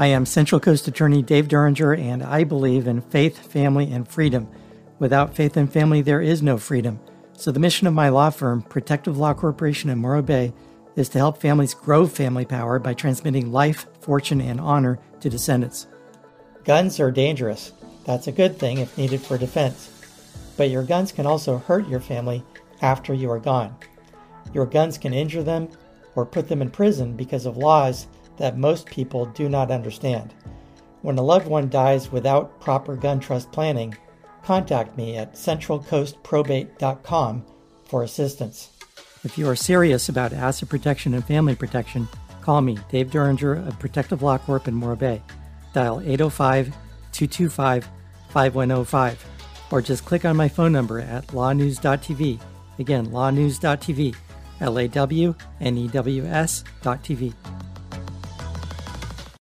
I am Central Coast Attorney Dave Duringer, and I believe in faith, family, and freedom. Without faith and family, there is no freedom. So, the mission of my law firm, Protective Law Corporation in Morro Bay, is to help families grow family power by transmitting life, fortune, and honor to descendants. Guns are dangerous. That's a good thing if needed for defense. But your guns can also hurt your family after you are gone. Your guns can injure them or put them in prison because of laws that most people do not understand. When a loved one dies without proper gun trust planning, contact me at centralcoastprobate.com for assistance. If you are serious about asset protection and family protection, call me, Dave Duringer of Protective Law Corp in Morro Bay. Dial 805 225 5105 or just click on my phone number at lawnews.tv. Again, lawnews.tv, L A W N E W S.tv.